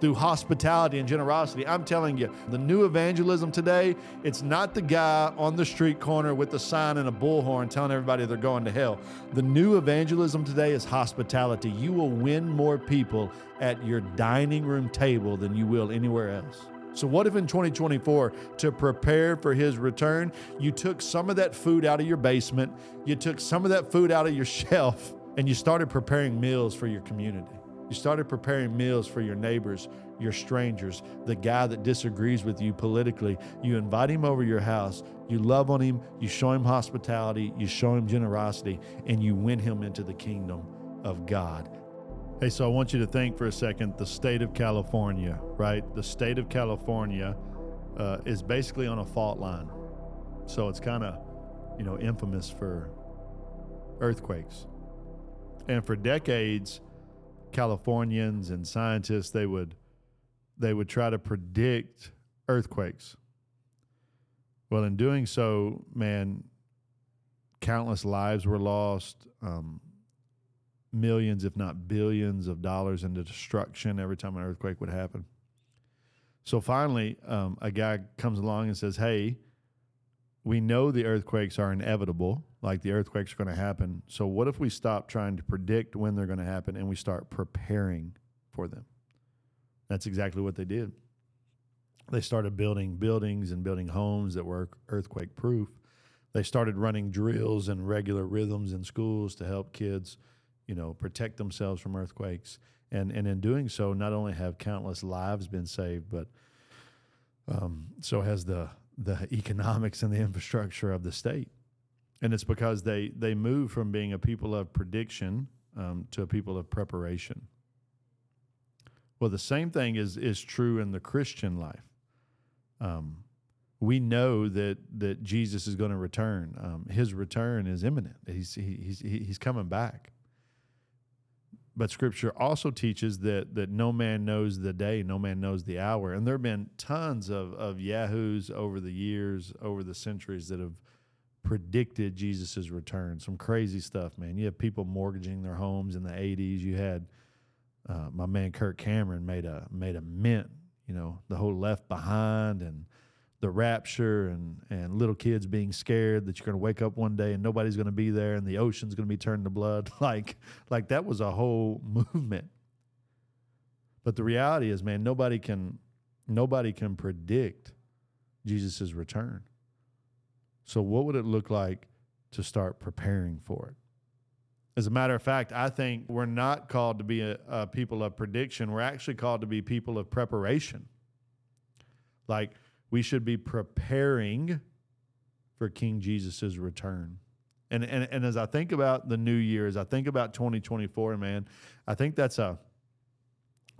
through hospitality and generosity. I'm telling you, the new evangelism today, it's not the guy on the street corner with the sign and a bullhorn telling everybody they're going to hell. The new evangelism today is hospitality. You will win more people at your dining room table than you will anywhere else. So, what if in 2024, to prepare for his return, you took some of that food out of your basement, you took some of that food out of your shelf, and you started preparing meals for your community? You started preparing meals for your neighbors, your strangers, the guy that disagrees with you politically. You invite him over your house, you love on him, you show him hospitality, you show him generosity, and you win him into the kingdom of God. Hey, so I want you to think for a second the state of California, right? The state of California uh, is basically on a fault line. So it's kind of, you know, infamous for earthquakes. And for decades, Californians and scientists they would they would try to predict earthquakes. Well, in doing so, man, countless lives were lost, um, millions, if not billions, of dollars into destruction every time an earthquake would happen. So finally, um, a guy comes along and says, "Hey, we know the earthquakes are inevitable, like the earthquakes are going to happen. So, what if we stop trying to predict when they're going to happen and we start preparing for them? That's exactly what they did. They started building buildings and building homes that were earthquake proof. They started running drills and regular rhythms in schools to help kids, you know, protect themselves from earthquakes. And, and in doing so, not only have countless lives been saved, but um, so has the the economics and the infrastructure of the state. And it's because they, they move from being a people of prediction um, to a people of preparation. Well, the same thing is, is true in the Christian life. Um, we know that, that Jesus is going to return. Um, his return is imminent, he's, he, he's, he's coming back. But scripture also teaches that that no man knows the day, no man knows the hour. And there have been tons of, of yahoos over the years, over the centuries that have predicted Jesus' return. Some crazy stuff, man. You have people mortgaging their homes in the 80s. You had uh, my man Kirk Cameron made a made a mint, you know, the whole left behind and the rapture and and little kids being scared that you're going to wake up one day and nobody's going to be there and the ocean's going to be turned to blood like like that was a whole movement but the reality is man nobody can nobody can predict Jesus' return so what would it look like to start preparing for it as a matter of fact, I think we're not called to be a, a people of prediction. We're actually called to be people of preparation. Like, we should be preparing for King Jesus' return. And, and, and as I think about the new year, as I think about 2024, man, I think that's a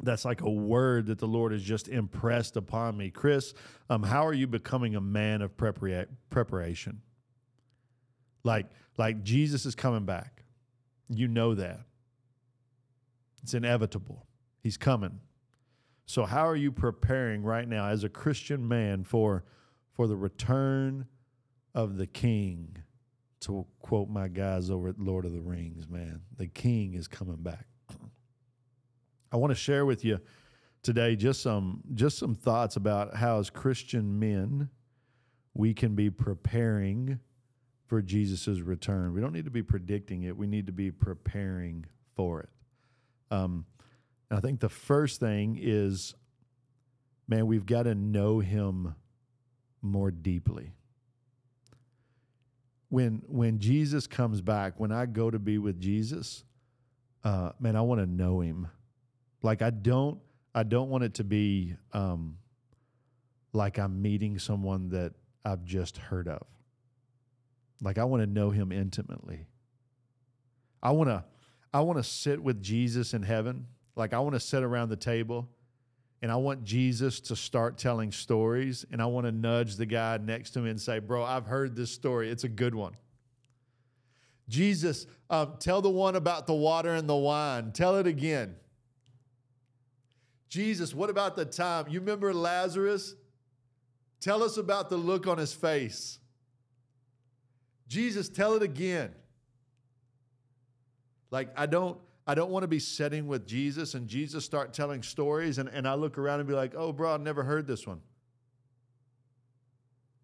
that's like a word that the Lord has just impressed upon me. Chris, um, how are you becoming a man of prepara- preparation? Like, like Jesus is coming back. You know that. It's inevitable. He's coming. So, how are you preparing right now as a Christian man for, for the return of the King? To quote my guys over at Lord of the Rings, man, the King is coming back. I want to share with you today just some just some thoughts about how as Christian men we can be preparing for Jesus' return. We don't need to be predicting it. We need to be preparing for it. Um, I think the first thing is, man, we've got to know him more deeply. When when Jesus comes back, when I go to be with Jesus, uh, man, I want to know him. Like I don't I don't want it to be um, like I'm meeting someone that I've just heard of. Like I want to know him intimately. I want to I want to sit with Jesus in heaven like, I want to sit around the table and I want Jesus to start telling stories. And I want to nudge the guy next to me and say, Bro, I've heard this story. It's a good one. Jesus, um, tell the one about the water and the wine. Tell it again. Jesus, what about the time? You remember Lazarus? Tell us about the look on his face. Jesus, tell it again. Like, I don't, I don't want to be sitting with Jesus and Jesus start telling stories and, and I look around and be like, oh, bro, I never heard this one.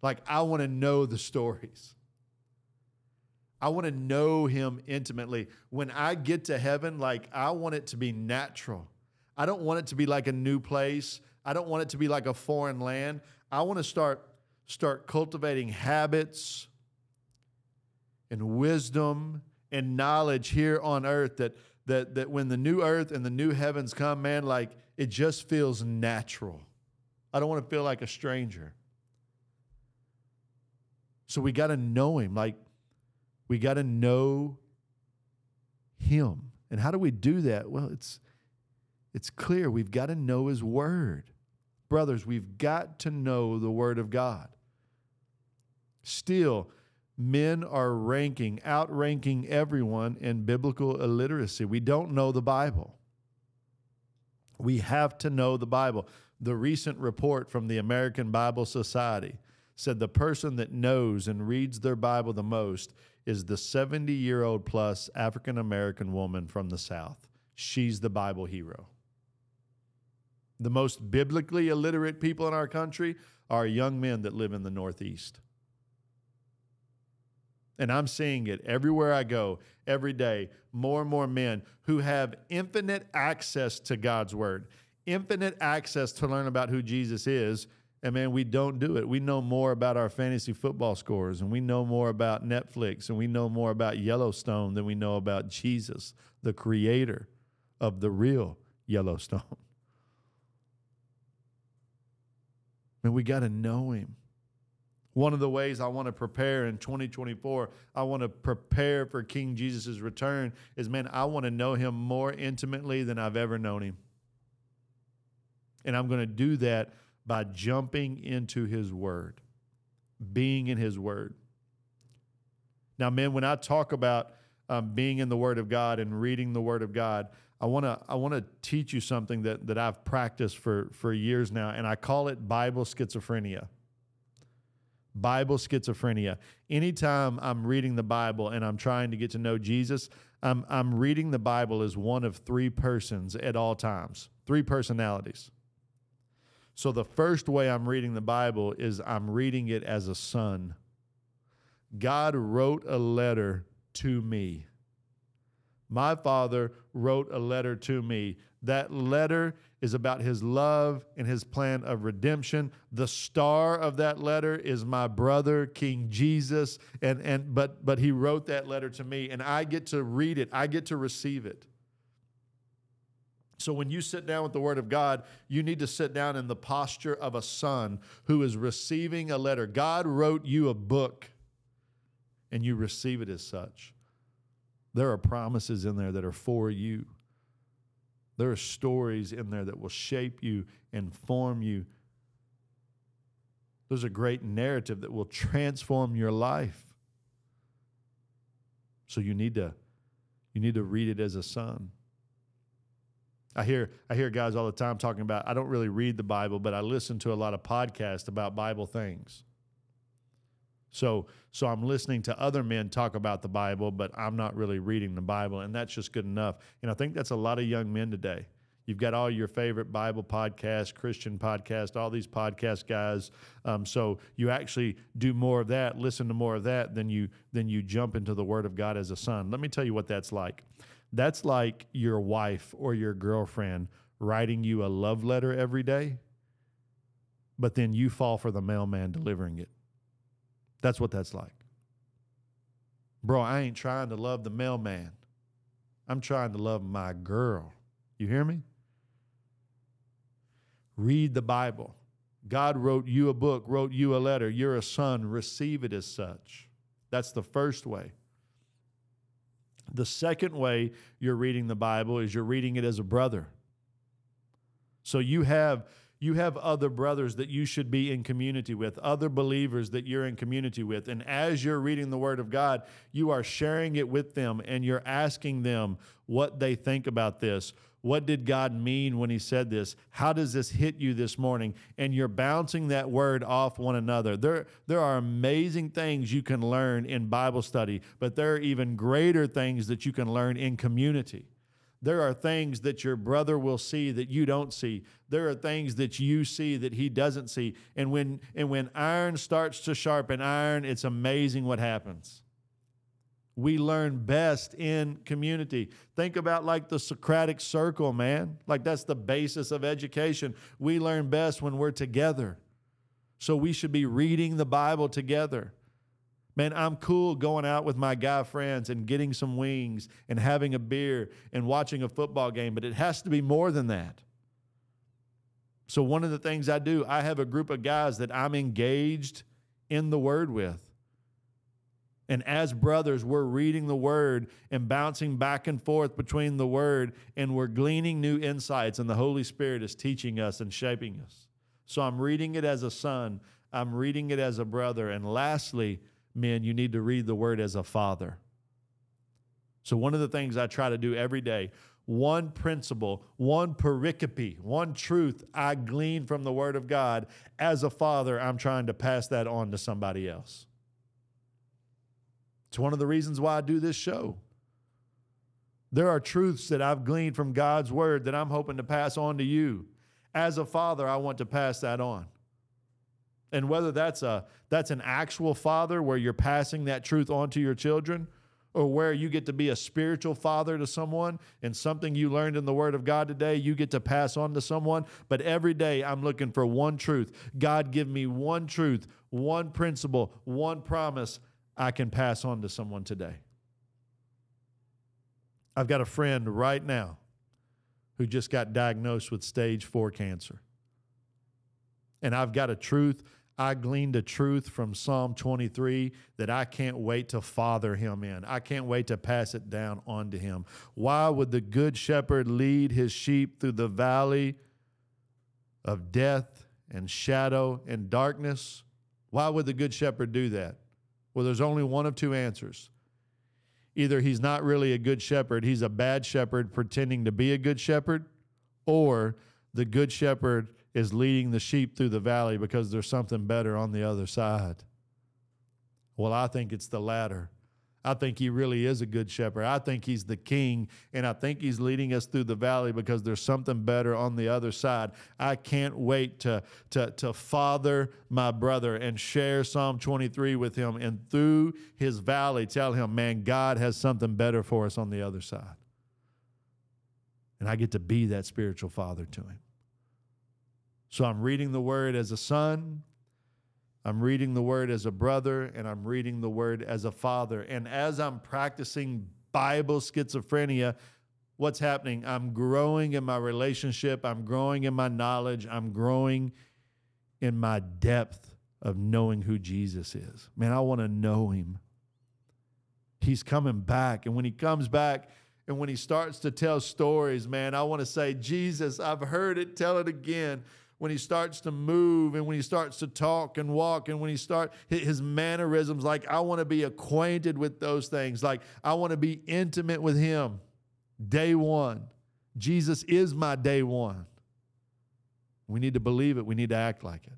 Like, I want to know the stories. I want to know him intimately. When I get to heaven, like, I want it to be natural. I don't want it to be like a new place. I don't want it to be like a foreign land. I want to start start cultivating habits and wisdom and knowledge here on earth that that that when the new earth and the new heavens come, man, like it just feels natural. I don't want to feel like a stranger. So we got to know him. Like we got to know him. And how do we do that? Well, it's it's clear we've got to know his word. Brothers, we've got to know the word of God. Still, men are ranking, outranking everyone in biblical illiteracy. We don't know the Bible. We have to know the Bible. The recent report from the American Bible Society said the person that knows and reads their Bible the most is the 70 year old plus African American woman from the South. She's the Bible hero. The most biblically illiterate people in our country are young men that live in the Northeast. And I'm seeing it everywhere I go, every day, more and more men who have infinite access to God's word, infinite access to learn about who Jesus is. And man, we don't do it. We know more about our fantasy football scores, and we know more about Netflix, and we know more about Yellowstone than we know about Jesus, the creator of the real Yellowstone. And we got to know him. One of the ways I want to prepare in 2024, I want to prepare for King Jesus' return is man, I want to know him more intimately than I've ever known him. And I'm going to do that by jumping into his word, being in his word. Now, man, when I talk about um, being in the Word of God and reading the Word of God, I want to I want to teach you something that that I've practiced for for years now, and I call it Bible schizophrenia. Bible schizophrenia. Anytime I'm reading the Bible and I'm trying to get to know Jesus, I'm, I'm reading the Bible as one of three persons at all times, three personalities. So the first way I'm reading the Bible is I'm reading it as a son. God wrote a letter to me. My father wrote a letter to me. That letter is about his love and his plan of redemption. The star of that letter is my brother, King Jesus. And, and but but he wrote that letter to me, and I get to read it, I get to receive it. So when you sit down with the Word of God, you need to sit down in the posture of a son who is receiving a letter. God wrote you a book, and you receive it as such. There are promises in there that are for you. There are stories in there that will shape you and form you. There's a great narrative that will transform your life. So you need to you need to read it as a son. I hear I hear guys all the time talking about I don't really read the Bible, but I listen to a lot of podcasts about Bible things. So so I'm listening to other men talk about the Bible, but I'm not really reading the Bible, and that's just good enough. And I think that's a lot of young men today. You've got all your favorite Bible podcasts, Christian podcasts, all these podcast guys. Um, so you actually do more of that, listen to more of that, than you than you jump into the Word of God as a son. Let me tell you what that's like. That's like your wife or your girlfriend writing you a love letter every day, but then you fall for the mailman delivering it. That's what that's like. Bro, I ain't trying to love the mailman. I'm trying to love my girl. You hear me? Read the Bible. God wrote you a book, wrote you a letter. You're a son. Receive it as such. That's the first way. The second way you're reading the Bible is you're reading it as a brother. So you have you have other brothers that you should be in community with, other believers that you're in community with. And as you're reading the Word of God, you are sharing it with them and you're asking them what they think about this. What did God mean when He said this? How does this hit you this morning? And you're bouncing that word off one another. There, there are amazing things you can learn in Bible study, but there are even greater things that you can learn in community There are things that your brother will see that you don't see. There are things that you see that he doesn't see. And when and when iron starts to sharpen iron, it's amazing what happens. We learn best in community. Think about like the Socratic circle, man. Like that's the basis of education. We learn best when we're together. So we should be reading the Bible together. Man, I'm cool going out with my guy friends and getting some wings and having a beer and watching a football game, but it has to be more than that. So, one of the things I do, I have a group of guys that I'm engaged in the Word with. And as brothers, we're reading the Word and bouncing back and forth between the Word, and we're gleaning new insights, and the Holy Spirit is teaching us and shaping us. So, I'm reading it as a son, I'm reading it as a brother. And lastly, men, you need to read the word as a father. So, one of the things I try to do every day, one principle, one pericope, one truth I glean from the word of God, as a father, I'm trying to pass that on to somebody else. It's one of the reasons why I do this show. There are truths that I've gleaned from God's word that I'm hoping to pass on to you. As a father, I want to pass that on and whether that's a that's an actual father where you're passing that truth on to your children or where you get to be a spiritual father to someone and something you learned in the word of God today you get to pass on to someone. But every day I'm looking for one truth. God give me one truth one principle one promise I can pass on to someone today. I've got a friend right now who just got diagnosed with stage 4 cancer. And I've got a truth I gleaned a truth from Psalm 23 that I can't wait to father him in. I can't wait to pass it down onto him. Why would the good shepherd lead his sheep through the valley of death and shadow and darkness? Why would the good shepherd do that? Well, there's only one of two answers. Either he's not really a good shepherd, he's a bad shepherd pretending to be a good shepherd, or the good shepherd is leading the sheep through the valley because there's something better on the other side. Well, I think it's the latter. I think he really is a good shepherd. I think he's the king, and I think he's leading us through the valley because there's something better on the other side. I can't wait to, to, to father my brother and share Psalm 23 with him, and through his valley, tell him, man, God has something better for us on the other side. And I get to be that spiritual father to him. So I'm reading the word as a son, I'm reading the word as a brother, and I'm reading the word as a father. And as I'm practicing Bible schizophrenia, what's happening? I'm growing in my relationship, I'm growing in my knowledge, I'm growing in my depth of knowing who Jesus is. Man, I want to know him. He's coming back. And when he comes back, and when he starts to tell stories, man, I want to say, Jesus, I've heard it, tell it again when he starts to move and when he starts to talk and walk and when he start his mannerisms like i want to be acquainted with those things. Like i want to be intimate with him. Day one. Jesus is my day one. We need to believe it. We need to act like it.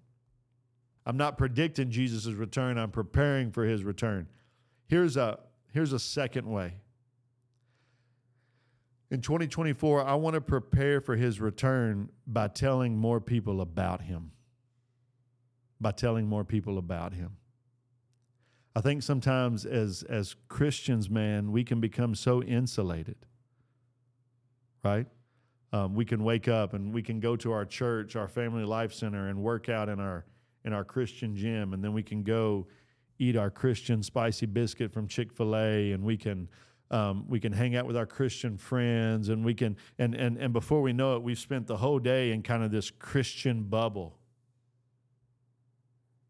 I'm not predicting jesus' return. I'm preparing for his return. Here's a here's a second way in 2024, I want to prepare for his return by telling more people about him. By telling more people about him. I think sometimes as as Christians, man, we can become so insulated. Right? Um, we can wake up and we can go to our church, our family life center, and work out in our in our Christian gym, and then we can go eat our Christian spicy biscuit from Chick Fil A, and we can um, we can hang out with our Christian friends, and we can and and and before we know it, we've spent the whole day in kind of this Christian bubble,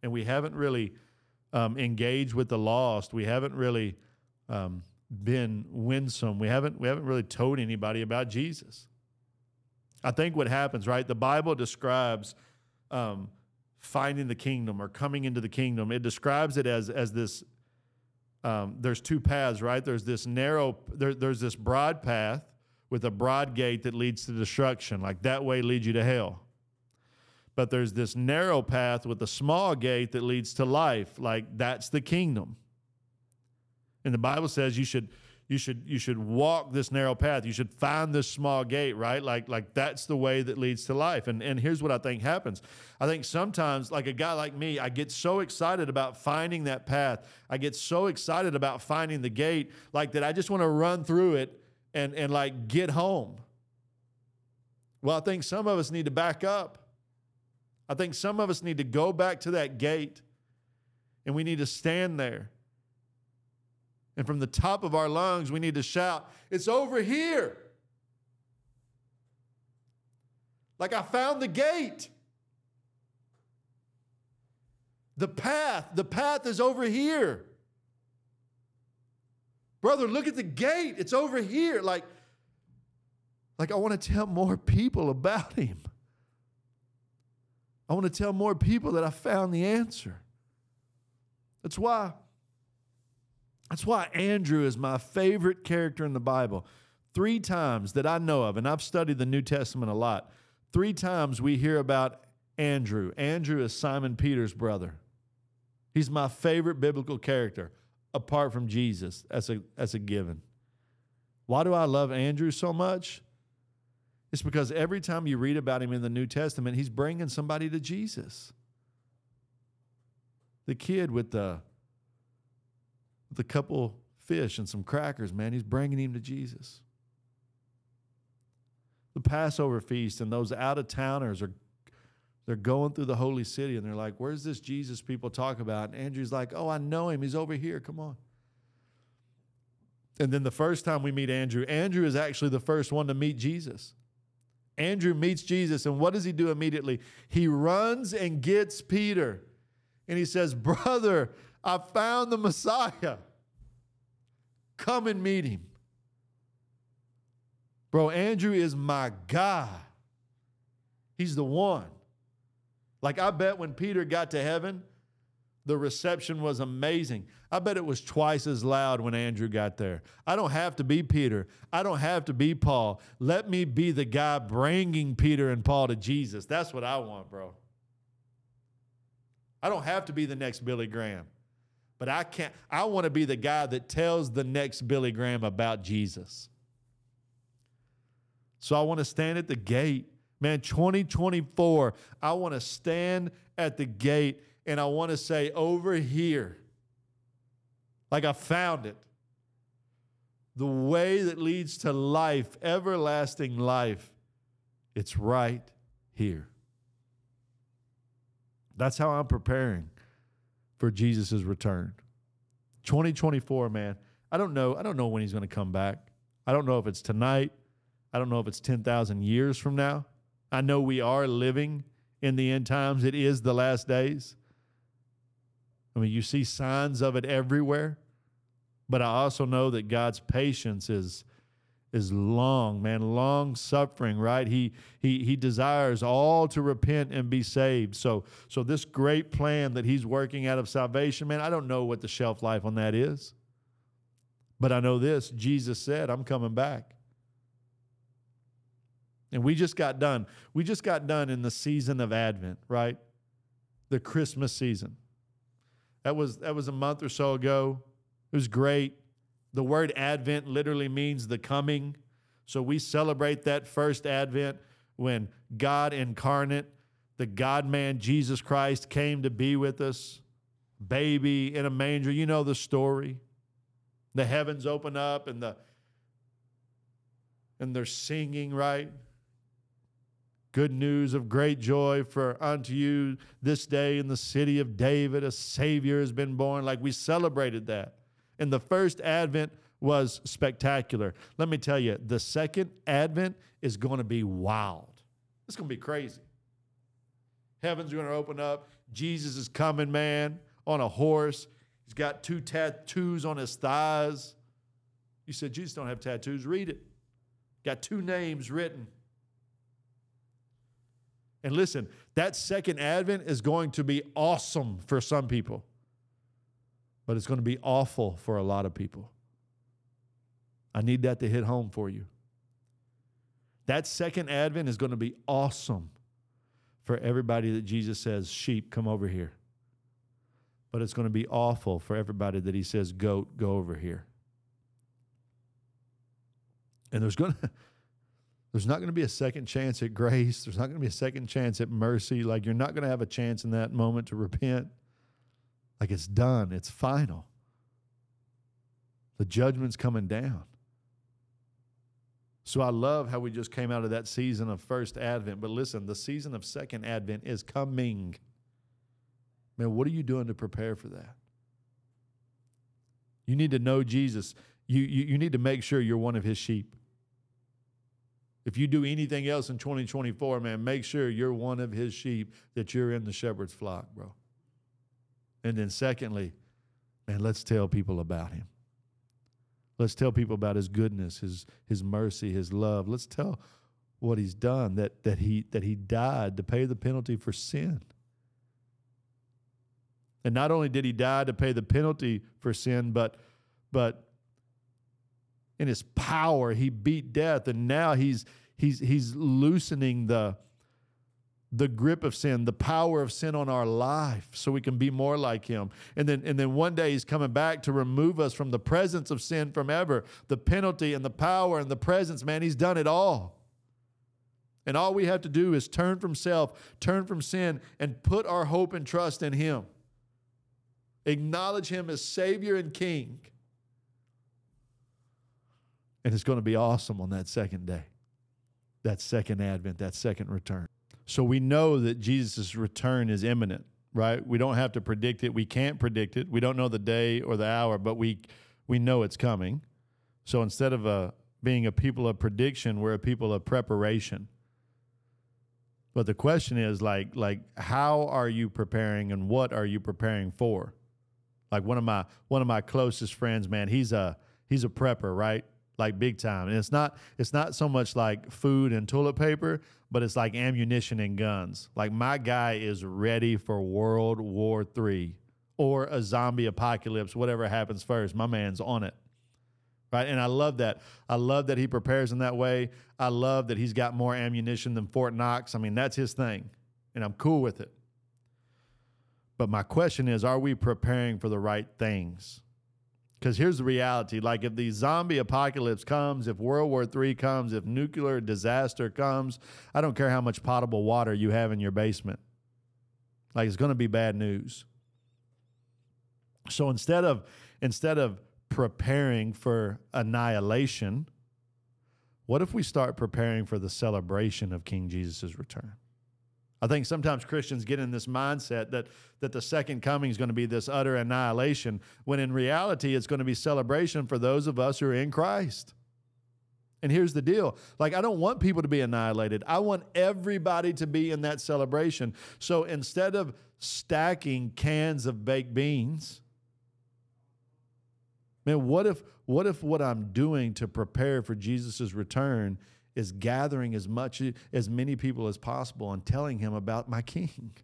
and we haven't really um, engaged with the lost. We haven't really um, been winsome. We haven't we haven't really told anybody about Jesus. I think what happens, right? The Bible describes um, finding the kingdom or coming into the kingdom. It describes it as as this um, there's two paths, right? There's this narrow, there, there's this broad path with a broad gate that leads to destruction. Like that way leads you to hell. But there's this narrow path with a small gate that leads to life. Like that's the kingdom. And the Bible says you should you should you should walk this narrow path. You should find this small gate, right? Like like that's the way that leads to life. And and here's what I think happens. I think sometimes like a guy like me, I get so excited about finding that path. I get so excited about finding the gate like that I just want to run through it and and like get home. Well, I think some of us need to back up. I think some of us need to go back to that gate and we need to stand there and from the top of our lungs, we need to shout, It's over here. Like I found the gate. The path, the path is over here. Brother, look at the gate. It's over here. Like, like I want to tell more people about him. I want to tell more people that I found the answer. That's why that's why Andrew is my favorite character in the Bible. Three times that I know of, and I've studied the New Testament a lot, three times we hear about Andrew. Andrew is Simon Peter's brother. He's my favorite biblical character apart from Jesus as a, as a given. Why do I love Andrew so much? It's because every time you read about him in the New Testament, he's bringing somebody to Jesus. The kid with the with a couple fish and some crackers, man. He's bringing him to Jesus. The Passover feast and those out of towners are they're going through the holy city and they're like, "Where's this Jesus people talk about?" And Andrew's like, "Oh, I know him. He's over here. Come on." And then the first time we meet Andrew, Andrew is actually the first one to meet Jesus. Andrew meets Jesus, and what does he do immediately? He runs and gets Peter. And he says, Brother, I found the Messiah. Come and meet him. Bro, Andrew is my guy. He's the one. Like, I bet when Peter got to heaven, the reception was amazing. I bet it was twice as loud when Andrew got there. I don't have to be Peter. I don't have to be Paul. Let me be the guy bringing Peter and Paul to Jesus. That's what I want, bro. I don't have to be the next Billy Graham. But I can't, I want to be the guy that tells the next Billy Graham about Jesus. So I want to stand at the gate. Man, 2024, I want to stand at the gate and I want to say, over here, like I found it. The way that leads to life, everlasting life, it's right here. That's how I'm preparing for Jesus' return. 2024, man. I don't know. I don't know when he's going to come back. I don't know if it's tonight. I don't know if it's 10,000 years from now. I know we are living in the end times. It is the last days. I mean, you see signs of it everywhere. But I also know that God's patience is is long, man, long suffering, right? He he he desires all to repent and be saved. So so this great plan that he's working out of salvation, man, I don't know what the shelf life on that is. But I know this, Jesus said, I'm coming back. And we just got done. We just got done in the season of Advent, right? The Christmas season. That was that was a month or so ago. It was great. The word Advent literally means the coming. So we celebrate that first Advent when God incarnate, the God man Jesus Christ came to be with us, baby in a manger. You know the story. The heavens open up and the and they're singing, right? Good news of great joy for unto you this day in the city of David a savior has been born. Like we celebrated that. And the first advent was spectacular. Let me tell you, the second advent is going to be wild. It's going to be crazy. Heaven's going to open up. Jesus is coming, man, on a horse. He's got two tattoos on his thighs. You said, Jesus don't have tattoos. Read it. Got two names written. And listen, that second advent is going to be awesome for some people but it's going to be awful for a lot of people. I need that to hit home for you. That second advent is going to be awesome for everybody that Jesus says, Sheep, come over here. But it's going to be awful for everybody that he says, Goat, go over here. And there's going to there's not going to be a second chance at grace. There's not going to be a second chance at mercy. Like you're not going to have a chance in that moment to repent. Like it's done. It's final. The judgment's coming down. So I love how we just came out of that season of first advent. But listen, the season of second advent is coming. Man, what are you doing to prepare for that? You need to know Jesus. You, you, you need to make sure you're one of his sheep. If you do anything else in 2024, man, make sure you're one of his sheep, that you're in the shepherd's flock, bro. And then, secondly, man, let's tell people about him. Let's tell people about his goodness, his, his mercy, his love. Let's tell what he's done, that, that, he, that he died to pay the penalty for sin. And not only did he die to pay the penalty for sin, but, but in his power he beat death and now he's he's he's loosening the the grip of sin the power of sin on our life so we can be more like him. And then and then one day he's coming back to remove us from the presence of sin from ever. The penalty and the power and the presence man he's done it all. And all we have to do is turn from self turn from sin and put our hope and trust in him. Acknowledge him as savior and king. And it's going to be awesome on that second day, that second advent, that second return. So we know that Jesus' return is imminent, right? We don't have to predict it. We can't predict it. We don't know the day or the hour, but we, we know it's coming. So instead of a, being a people of prediction, we're a people of preparation. But the question is like like how are you preparing and what are you preparing for? Like one of my one of my closest friends, man, he's a he's a prepper, right? Like big time. And it's not it's not so much like food and toilet paper, but it's like ammunition and guns. Like my guy is ready for World War III or a zombie apocalypse, whatever happens first. My man's on it. Right? And I love that. I love that he prepares in that way. I love that he's got more ammunition than Fort Knox. I mean, that's his thing. And I'm cool with it. But my question is, are we preparing for the right things? Because here's the reality like, if the zombie apocalypse comes, if World War III comes, if nuclear disaster comes, I don't care how much potable water you have in your basement. Like, it's going to be bad news. So instead of, instead of preparing for annihilation, what if we start preparing for the celebration of King Jesus' return? I think sometimes Christians get in this mindset that that the second coming is going to be this utter annihilation, when in reality it's going to be celebration for those of us who are in Christ. And here's the deal like, I don't want people to be annihilated. I want everybody to be in that celebration. So instead of stacking cans of baked beans, man, what if, what if what I'm doing to prepare for Jesus' return is gathering as much as many people as possible and telling him about my king.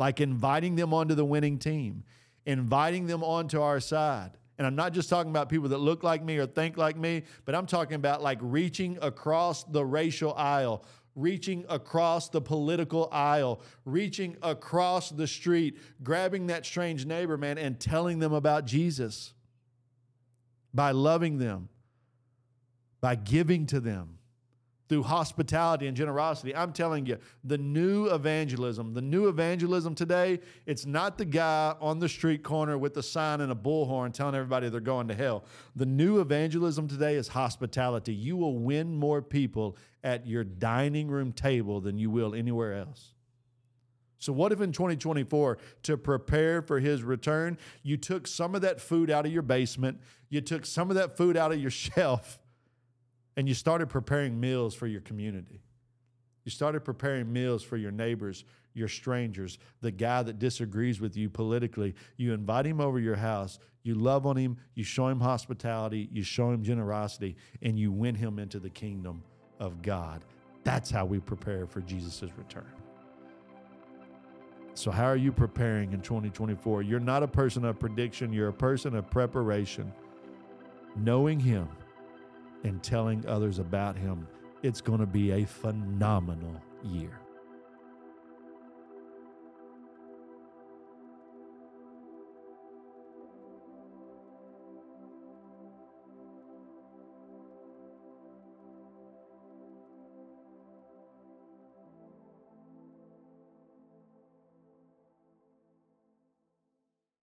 Like inviting them onto the winning team, inviting them onto our side. And I'm not just talking about people that look like me or think like me, but I'm talking about like reaching across the racial aisle, reaching across the political aisle, reaching across the street, grabbing that strange neighbor, man, and telling them about Jesus by loving them, by giving to them through hospitality and generosity. I'm telling you, the new evangelism, the new evangelism today, it's not the guy on the street corner with a sign and a bullhorn telling everybody they're going to hell. The new evangelism today is hospitality. You will win more people at your dining room table than you will anywhere else. So, what if in 2024, to prepare for his return, you took some of that food out of your basement, you took some of that food out of your shelf, and you started preparing meals for your community. You started preparing meals for your neighbors, your strangers, the guy that disagrees with you politically. You invite him over your house, you love on him, you show him hospitality, you show him generosity, and you win him into the kingdom of God. That's how we prepare for Jesus' return. So, how are you preparing in 2024? You're not a person of prediction, you're a person of preparation, knowing Him and telling others about Him. It's going to be a phenomenal year.